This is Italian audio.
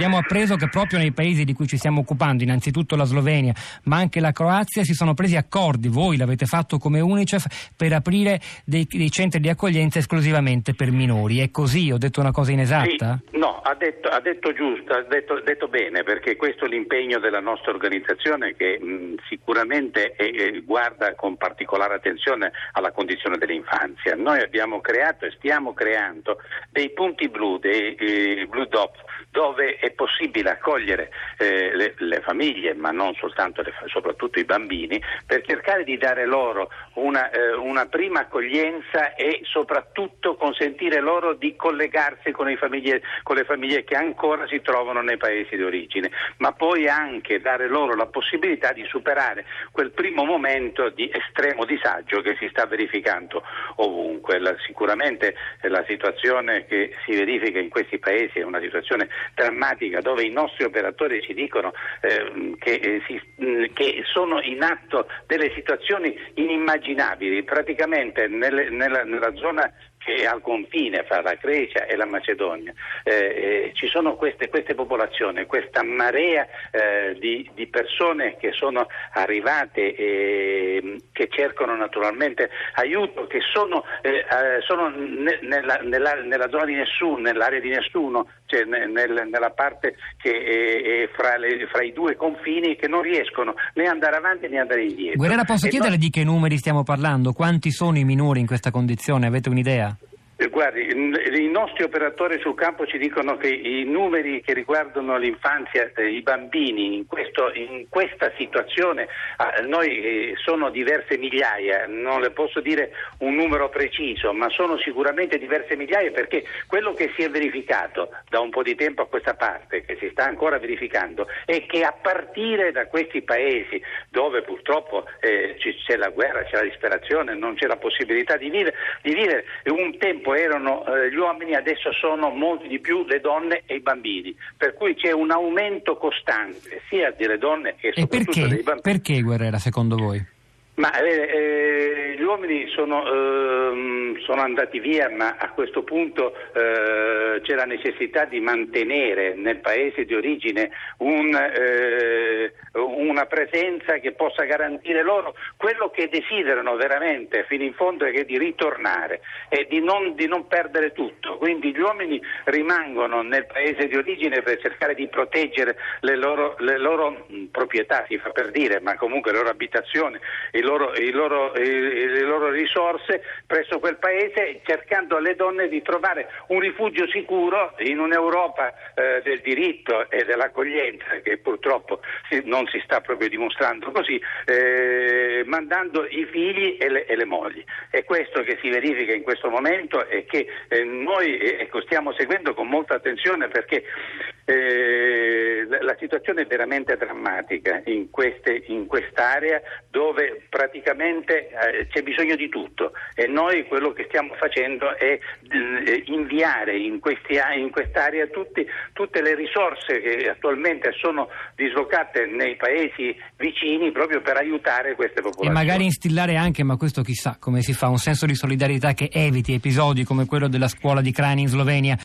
Abbiamo appreso che proprio nei paesi di cui ci stiamo occupando, innanzitutto la Slovenia, ma anche la Croazia, si sono presi accordi, voi l'avete fatto come Unicef, per aprire dei, dei centri di accoglienza esclusivamente per minori. È così? Ho detto una cosa inesatta? Sì, no, ha detto, ha detto giusto, ha detto, detto, bene, perché questo è l'impegno della nostra organizzazione che mh, sicuramente è, guarda con particolare attenzione alla condizione dell'infanzia. Noi abbiamo creato e stiamo creando dei punti blu, dei eh, blue dot, dove è possibile accogliere eh, le, le, famiglie, ma non soltanto, le, soprattutto i bambini, per cercare di dare loro una, eh, una, prima accoglienza e soprattutto consentire loro di collegarsi con, famiglie, con le famiglie che ancora si trovano nei paesi di origine, ma poi anche dare loro la possibilità di superare quel primo momento di estremo disagio che si sta verificando ovunque. La, sicuramente la situazione che si verifica in questi paesi è una situazione drammatica dove i nostri operatori ci dicono eh, che, eh, si, mh, che, sono in atto delle situazioni inimmaginabili, praticamente nelle, nella, nella zona che è al confine fra la Grecia e la Macedonia. Eh, eh, ci sono queste, queste, popolazioni, questa marea eh, di, di, persone che sono arrivate e che cercano naturalmente aiuto, che sono, eh, eh, sono ne, nella, nella, nella, zona di nessuno, nell'area di nessuno, cioè nel, nella parte che è, è fra, le, fra, i due confini che non riescono né andare avanti né andare indietro. Guerrera, posso e chiedere noi... di che numeri stiamo parlando? Quanti sono i minori in questa condizione? Avete un'idea? Eh, guardi, i nostri operatori sul campo ci dicono che i numeri che riguardano l'infanzia, i bambini in, questo, in questa situazione, ah, noi eh, sono diverse migliaia, non le posso dire un numero preciso, ma sono sicuramente diverse migliaia perché quello che si è verificato da un po' di tempo a questa parte, che si sta ancora verificando, è che a partire da questi paesi dove purtroppo eh, c'è la guerra, c'è la disperazione, non c'è la possibilità di vivere, di vivere un tempo tempo erano eh, gli uomini, adesso sono molti di più le donne e i bambini, per cui c'è un aumento costante sia delle donne che soprattutto perché? dei bambini. Perché Guerrera secondo voi? Ma eh, eh, gli uomini sono, eh, sono, andati via, ma a questo punto eh, c'è la necessità di mantenere nel paese di origine un, eh, una presenza che possa garantire loro quello che desiderano veramente fino in fondo è di ritornare e di non, di non perdere tutto. Quindi gli uomini rimangono nel paese di origine per cercare di proteggere le loro, le loro proprietà, si fa per dire, ma comunque le loro abitazioni, i loro, i loro, i, le loro risorse presso quel paese cercando alle donne di trovare un rifugio sicuro in un'Europa eh, del diritto e dell'accoglienza che purtroppo si, non si sta proprio dimostrando così, eh, mandando i figli e le, e le, mogli. È questo che si verifica in questo momento e che eh, noi ecco, stiamo seguendo con molta attenzione perché eh, la situazione è veramente drammatica in, queste, in quest'area dove praticamente eh, c'è bisogno di tutto e noi quello che stiamo facendo è eh, inviare in, questi, in quest'area tutti, tutte le risorse che attualmente sono dislocate nei paesi vicini proprio per aiutare queste popolazioni. E magari instillare anche, ma questo chissà come si fa, un senso di solidarietà che eviti episodi come quello della scuola di Crani in Slovenia